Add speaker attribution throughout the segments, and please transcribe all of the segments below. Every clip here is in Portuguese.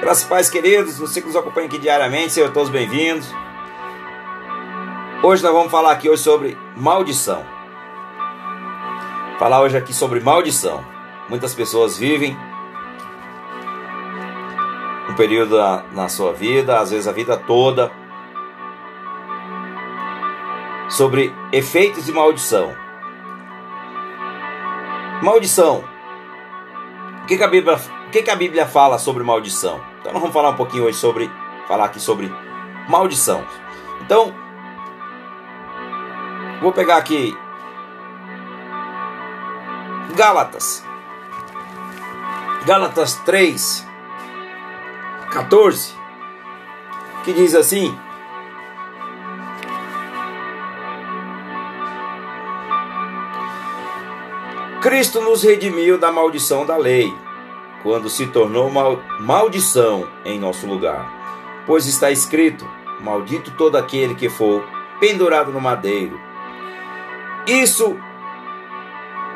Speaker 1: Graças pais queridos, você que nos acompanha aqui diariamente, sejam todos bem-vindos. Hoje nós vamos falar aqui hoje sobre maldição. Falar hoje aqui sobre maldição. Muitas pessoas vivem um período na, na sua vida, às vezes a vida toda, sobre efeitos de maldição. Maldição. O que, que, a Bíblia, o que, que a Bíblia fala sobre maldição? Então nós vamos falar um pouquinho hoje sobre falar aqui sobre maldição. Então vou pegar aqui Gálatas. Gálatas 3 14 que diz assim: Cristo nos redimiu da maldição da lei, quando se tornou mal, maldição em nosso lugar. Pois está escrito: Maldito todo aquele que for pendurado no madeiro. Isso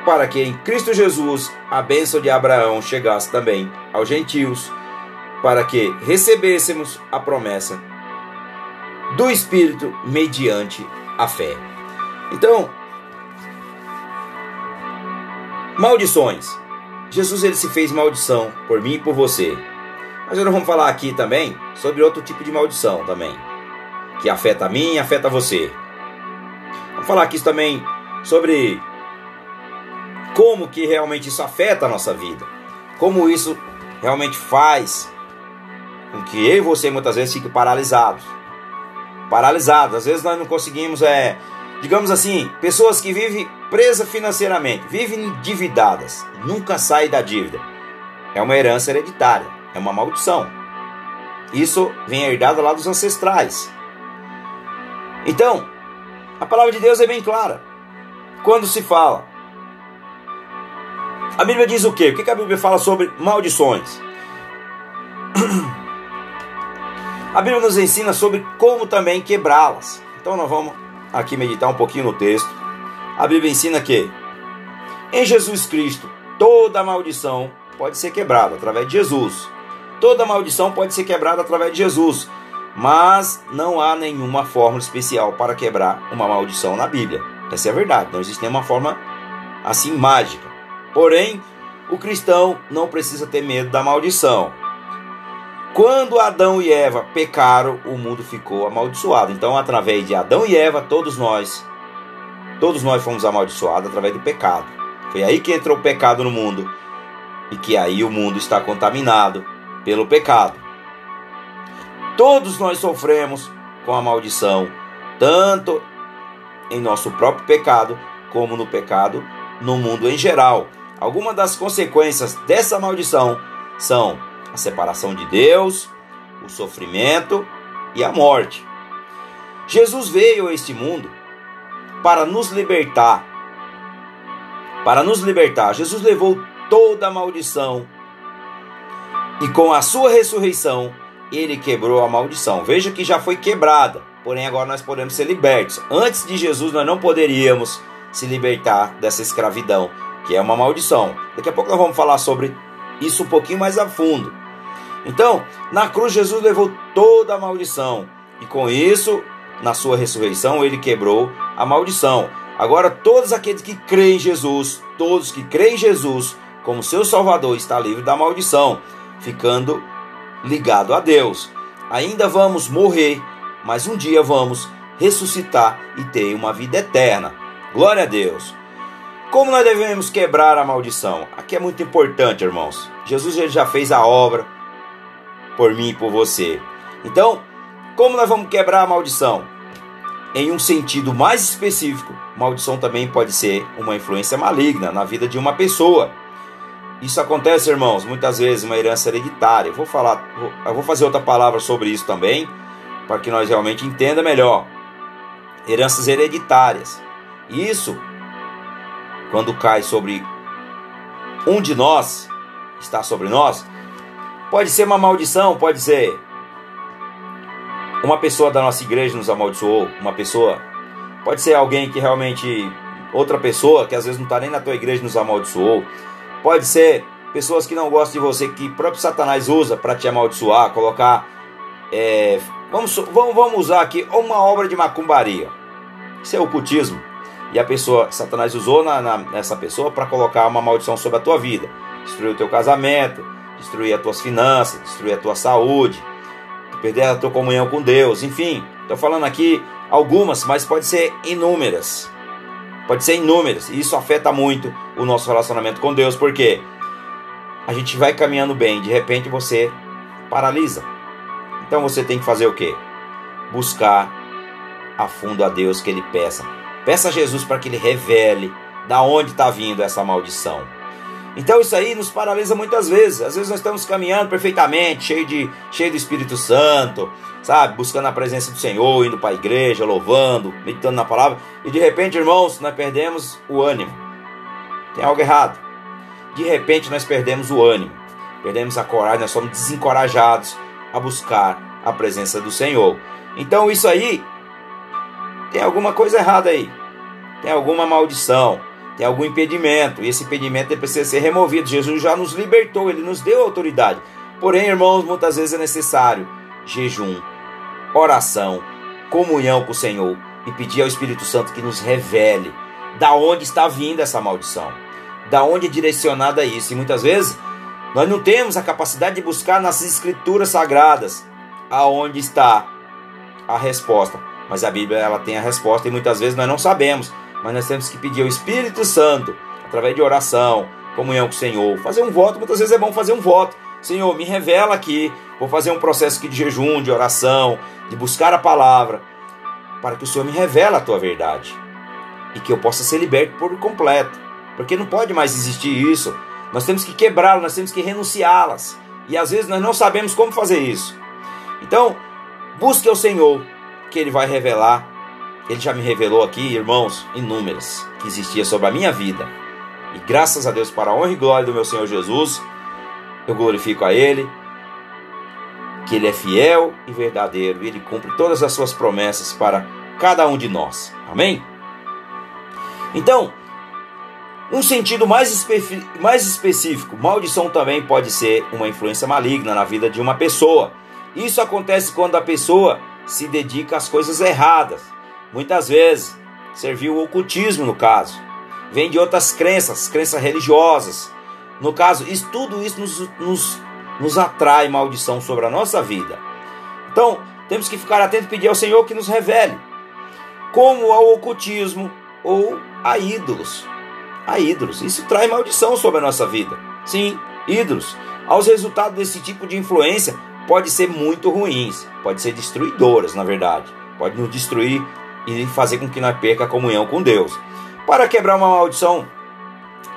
Speaker 1: para que em Cristo Jesus a bênção de Abraão chegasse também aos gentios, para que recebêssemos a promessa do Espírito mediante a fé. Então, Maldições. Jesus ele se fez maldição por mim e por você. Mas nós vamos falar aqui também sobre outro tipo de maldição também, que afeta a mim e afeta você. Vamos falar aqui também sobre como que realmente isso afeta a nossa vida. Como isso realmente faz com que eu e você muitas vezes fiquem paralisados. Paralisados. Às vezes nós não conseguimos é, digamos assim, pessoas que vivem presas financeiramente, vivem endividadas, nunca saem da dívida. É uma herança hereditária, é uma maldição. Isso vem herdado lá dos ancestrais. Então, a palavra de Deus é bem clara. Quando se fala, a Bíblia diz o quê? O que a Bíblia fala sobre maldições? A Bíblia nos ensina sobre como também quebrá-las. Então nós vamos aqui meditar um pouquinho no texto. A Bíblia ensina que em Jesus Cristo toda maldição pode ser quebrada através de Jesus. Toda maldição pode ser quebrada através de Jesus, mas não há nenhuma fórmula especial para quebrar uma maldição na Bíblia. Essa é a verdade, não existe nenhuma forma assim mágica. Porém, o cristão não precisa ter medo da maldição. Quando Adão e Eva pecaram, o mundo ficou amaldiçoado. Então, através de Adão e Eva, todos nós, todos nós fomos amaldiçoados através do pecado. Foi aí que entrou o pecado no mundo e que aí o mundo está contaminado pelo pecado. Todos nós sofremos com a maldição, tanto em nosso próprio pecado, como no pecado no mundo em geral. Algumas das consequências dessa maldição são a separação de Deus, o sofrimento e a morte. Jesus veio a este mundo para nos libertar. Para nos libertar, Jesus levou toda a maldição e com a sua ressurreição ele quebrou a maldição. Veja que já foi quebrada, porém agora nós podemos ser libertos. Antes de Jesus nós não poderíamos se libertar dessa escravidão, que é uma maldição. Daqui a pouco nós vamos falar sobre isso um pouquinho mais a fundo. Então, na cruz, Jesus levou toda a maldição, e com isso, na sua ressurreição, ele quebrou a maldição. Agora, todos aqueles que creem em Jesus, todos que creem em Jesus como seu Salvador, está livre da maldição, ficando ligado a Deus. Ainda vamos morrer, mas um dia vamos ressuscitar e ter uma vida eterna. Glória a Deus. Como nós devemos quebrar a maldição? Aqui é muito importante, irmãos. Jesus já fez a obra, por mim e por você. Então, como nós vamos quebrar a maldição? Em um sentido mais específico, maldição também pode ser uma influência maligna na vida de uma pessoa. Isso acontece, irmãos, muitas vezes uma herança hereditária. Eu vou falar, eu vou fazer outra palavra sobre isso também, para que nós realmente entenda melhor. Heranças hereditárias. Isso, quando cai sobre um de nós, está sobre nós, Pode ser uma maldição, pode ser uma pessoa da nossa igreja nos amaldiçoou, uma pessoa. Pode ser alguém que realmente outra pessoa que às vezes não está nem na tua igreja nos amaldiçoou. Pode ser pessoas que não gostam de você, que o próprio Satanás usa para te amaldiçoar, colocar. É, vamos, vamos, vamos usar aqui uma obra de macumbaria. Isso é ocultismo. E a pessoa, Satanás usou na, na, nessa pessoa para colocar uma maldição sobre a tua vida, destruir o teu casamento, destruir as tuas finanças, destruir a tua saúde, perder a tua comunhão com Deus, enfim. Estou falando aqui algumas, mas pode ser inúmeras. Pode ser inúmeras. E isso afeta muito o nosso relacionamento com Deus, porque a gente vai caminhando bem, de repente você paralisa. Então você tem que fazer o quê? Buscar a fundo a Deus que ele peça. Peça a Jesus para que ele revele da onde está vindo essa maldição. Então isso aí nos paralisa muitas vezes. Às vezes nós estamos caminhando perfeitamente, cheio de cheio do Espírito Santo, sabe, buscando a presença do Senhor, indo para a igreja, louvando, meditando na palavra, e de repente, irmãos, nós perdemos o ânimo. Tem algo errado. De repente nós perdemos o ânimo, perdemos a coragem, nós somos desencorajados a buscar a presença do Senhor. Então isso aí tem alguma coisa errada aí. Tem alguma maldição tem algum impedimento, e esse impedimento precisa ser removido. Jesus já nos libertou, ele nos deu autoridade. Porém, irmãos, muitas vezes é necessário jejum, oração, comunhão com o Senhor e pedir ao Espírito Santo que nos revele da onde está vindo essa maldição, da onde é direcionada isso. E muitas vezes nós não temos a capacidade de buscar nas escrituras sagradas aonde está a resposta. Mas a Bíblia ela tem a resposta e muitas vezes nós não sabemos mas nós temos que pedir ao Espírito Santo, através de oração, comunhão com o Senhor, fazer um voto. Muitas vezes é bom fazer um voto. Senhor, me revela aqui. Vou fazer um processo aqui de jejum, de oração, de buscar a palavra, para que o Senhor me revele a tua verdade e que eu possa ser liberto por completo, porque não pode mais existir isso. Nós temos que quebrá-las, nós temos que renunciá-las. E às vezes nós não sabemos como fazer isso. Então, busque o Senhor, que Ele vai revelar ele já me revelou aqui, irmãos, inúmeras que existia sobre a minha vida. E graças a Deus, para a honra e glória do meu Senhor Jesus, eu glorifico a Ele, que Ele é fiel e verdadeiro, e Ele cumpre todas as suas promessas para cada um de nós. Amém? Então, um sentido mais, mais específico, maldição também pode ser uma influência maligna na vida de uma pessoa. Isso acontece quando a pessoa se dedica às coisas erradas Muitas vezes serviu o ocultismo no caso. Vem de outras crenças, crenças religiosas. No caso, isso, tudo isso nos, nos, nos atrai maldição sobre a nossa vida. Então, temos que ficar atentos e pedir ao Senhor que nos revele. Como ao ocultismo ou a ídolos. A ídolos. Isso traz maldição sobre a nossa vida. Sim, ídolos. Aos resultados desse tipo de influência pode ser muito ruins, pode ser destruidoras, na verdade. Pode nos destruir e fazer com que nós perca a comunhão com Deus. Para quebrar uma maldição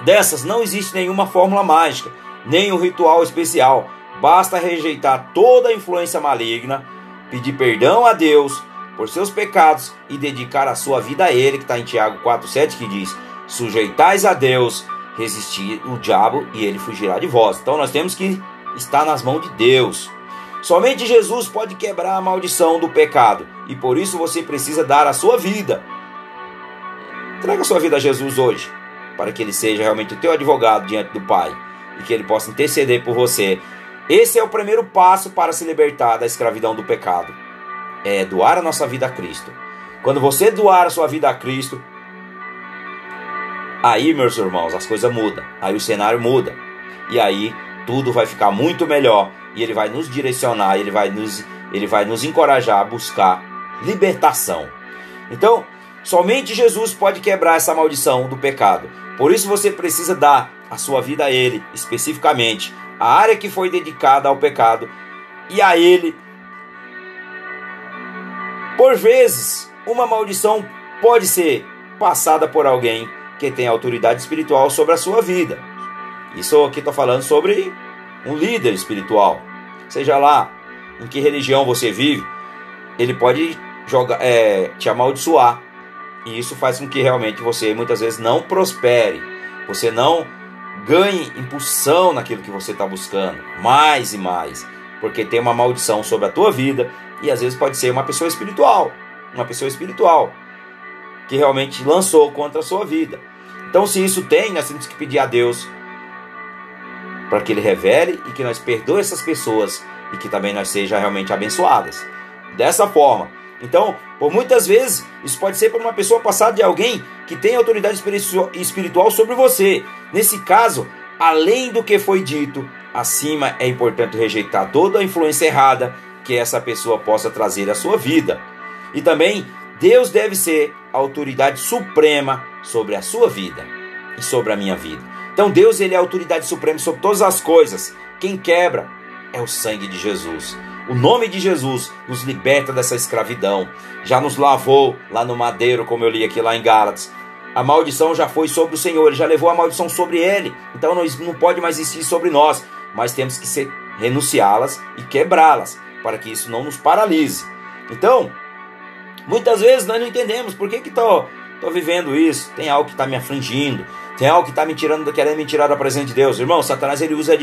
Speaker 1: dessas, não existe nenhuma fórmula mágica, nem um ritual especial. Basta rejeitar toda a influência maligna, pedir perdão a Deus por seus pecados e dedicar a sua vida a Ele, que está em Tiago 4,7, que diz: Sujeitais a Deus, resistir o diabo e ele fugirá de vós. Então nós temos que estar nas mãos de Deus. Somente Jesus pode quebrar a maldição do pecado e por isso você precisa dar a sua vida. Traga a sua vida a Jesus hoje, para que ele seja realmente o teu advogado diante do Pai e que ele possa interceder por você. Esse é o primeiro passo para se libertar da escravidão do pecado. É doar a nossa vida a Cristo. Quando você doar a sua vida a Cristo, aí, meus irmãos, as coisas mudam. Aí o cenário muda. E aí tudo vai ficar muito melhor e ele vai nos direcionar, ele vai nos, ele vai nos encorajar a buscar libertação. Então, somente Jesus pode quebrar essa maldição do pecado. Por isso você precisa dar a sua vida a ele, especificamente a área que foi dedicada ao pecado e a ele. Por vezes, uma maldição pode ser passada por alguém que tem autoridade espiritual sobre a sua vida. Isso aqui estou falando sobre um líder espiritual, seja lá em que religião você vive, ele pode jogar, é, te amaldiçoar. E isso faz com que realmente você muitas vezes não prospere, você não ganhe impulsão naquilo que você está buscando, mais e mais, porque tem uma maldição sobre a tua vida e às vezes pode ser uma pessoa espiritual, uma pessoa espiritual que realmente lançou contra a sua vida. Então, se isso tem, nós temos que pedir a Deus para que Ele revele e que nós perdoe essas pessoas e que também nós sejam realmente abençoadas. Dessa forma. Então, por muitas vezes, isso pode ser para uma pessoa passada de alguém que tem autoridade espiritual sobre você. Nesse caso, além do que foi dito acima, é importante rejeitar toda a influência errada que essa pessoa possa trazer à sua vida. E também, Deus deve ser a autoridade suprema sobre a sua vida e sobre a minha vida. Então, Deus ele é a autoridade suprema sobre todas as coisas. Quem quebra é o sangue de Jesus. O nome de Jesus nos liberta dessa escravidão. Já nos lavou lá no madeiro, como eu li aqui lá em Gálatas. A maldição já foi sobre o Senhor, ele já levou a maldição sobre ele. Então não, não pode mais existir sobre nós, mas temos que renunciá-las e quebrá-las, para que isso não nos paralise. Então, muitas vezes nós não entendemos por que estou vivendo isso. Tem algo que está me afligindo, tem algo que está me tirando, querendo me tirar da presença de Deus. Irmão, Satanás ele usa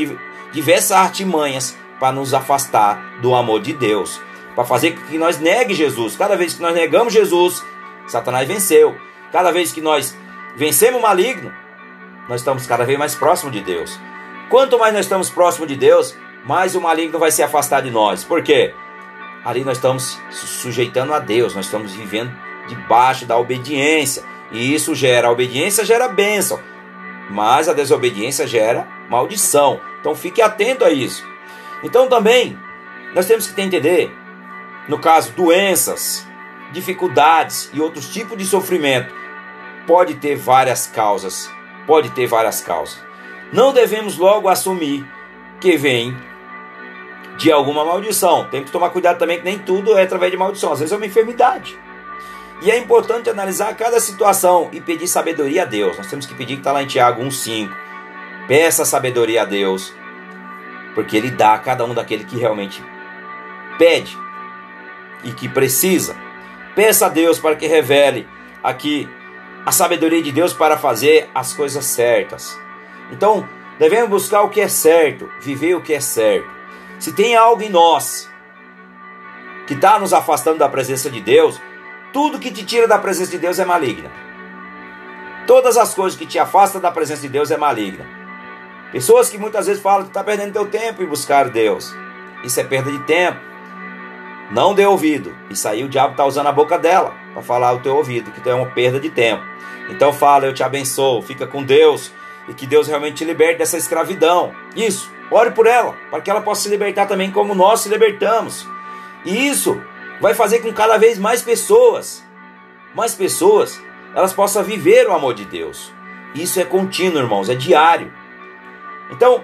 Speaker 1: diversas artimanhas para nos afastar do amor de Deus, para fazer com que nós negue Jesus. Cada vez que nós negamos Jesus, Satanás venceu. Cada vez que nós vencemos o maligno, nós estamos cada vez mais próximos de Deus. Quanto mais nós estamos próximos de Deus, mais o maligno vai se afastar de nós. Por quê? Ali nós estamos sujeitando a Deus, nós estamos vivendo debaixo da obediência. E isso gera, a obediência gera bênção, mas a desobediência gera maldição. Então fique atento a isso. Então também nós temos que entender, no caso, doenças, dificuldades e outros tipos de sofrimento, pode ter várias causas. Pode ter várias causas. Não devemos logo assumir que vem de alguma maldição. Tem que tomar cuidado também que nem tudo é através de maldição. Às vezes é uma enfermidade. E é importante analisar cada situação e pedir sabedoria a Deus. Nós temos que pedir que está lá em Tiago 1,5. Peça sabedoria a Deus, porque Ele dá a cada um daquele que realmente pede e que precisa. Peça a Deus para que revele aqui a sabedoria de Deus para fazer as coisas certas. Então, devemos buscar o que é certo, viver o que é certo. Se tem algo em nós que está nos afastando da presença de Deus, tudo que te tira da presença de Deus é maligna. Todas as coisas que te afastam da presença de Deus é maligna. Pessoas que muitas vezes falam que está perdendo teu tempo em buscar Deus. Isso é perda de tempo. Não dê ouvido. Isso aí o diabo está usando a boca dela para falar o teu ouvido, que é uma perda de tempo. Então fala, eu te abençoo, fica com Deus e que Deus realmente te liberte dessa escravidão. Isso, ore por ela, para que ela possa se libertar também como nós se libertamos. E isso vai fazer com cada vez mais pessoas, mais pessoas, elas possam viver o amor de Deus. Isso é contínuo, irmãos, é diário. Então,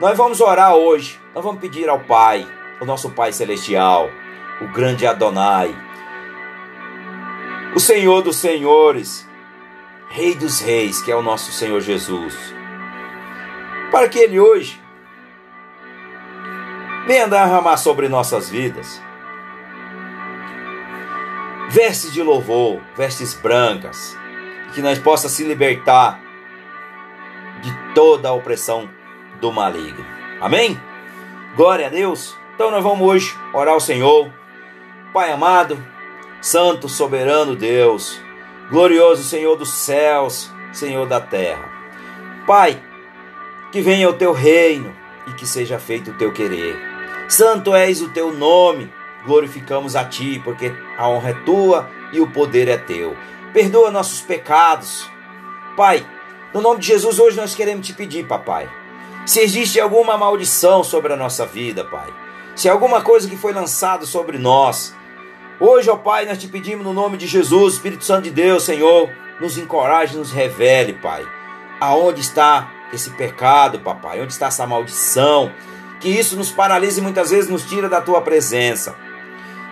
Speaker 1: nós vamos orar hoje, nós vamos pedir ao Pai, o nosso Pai Celestial, o grande Adonai, o Senhor dos Senhores, Rei dos Reis, que é o nosso Senhor Jesus, para que Ele hoje venha derramar sobre nossas vidas vestes de louvor, vestes brancas, que nós possa se libertar de toda a opressão do maligno. Amém? Glória a Deus. Então nós vamos hoje orar ao Senhor. Pai amado, santo, soberano Deus, glorioso Senhor dos céus, Senhor da terra. Pai, que venha o teu reino e que seja feito o teu querer. Santo és o teu nome, glorificamos a ti, porque a honra é tua e o poder é teu. Perdoa nossos pecados. Pai, no nome de Jesus, hoje nós queremos te pedir, papai. Se existe alguma maldição sobre a nossa vida, Pai. Se alguma coisa que foi lançada sobre nós. Hoje, ó Pai, nós te pedimos no nome de Jesus, Espírito Santo de Deus, Senhor, nos encoraje, nos revele, Pai. Aonde está esse pecado, papai? Onde está essa maldição? Que isso nos paralise e muitas vezes nos tira da tua presença.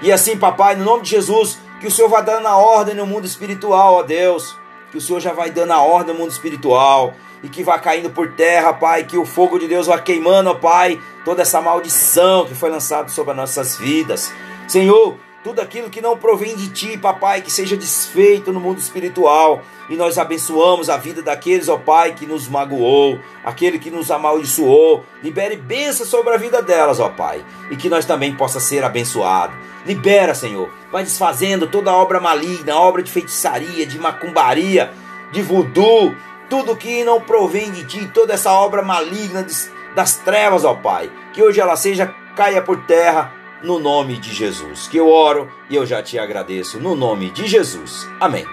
Speaker 1: E assim, papai, no nome de Jesus, que o Senhor vá dando a ordem no mundo espiritual, ó Deus. Que o Senhor já vai dando a ordem no mundo espiritual. E que vá caindo por terra, Pai. Que o fogo de Deus vá queimando, ó Pai. Toda essa maldição que foi lançada sobre as nossas vidas. Senhor, tudo aquilo que não provém de ti, papai, que seja desfeito no mundo espiritual. E nós abençoamos a vida daqueles, ó Pai, que nos magoou, aquele que nos amaldiçoou. Libere bênção sobre a vida delas, ó Pai, e que nós também possa ser abençoado. Libera, Senhor. Vai desfazendo toda obra maligna, obra de feitiçaria, de macumbaria, de voodoo, tudo que não provém de ti, toda essa obra maligna das trevas, ó Pai. Que hoje ela seja caia por terra no nome de Jesus. Que eu oro e eu já te agradeço no nome de Jesus. Amém.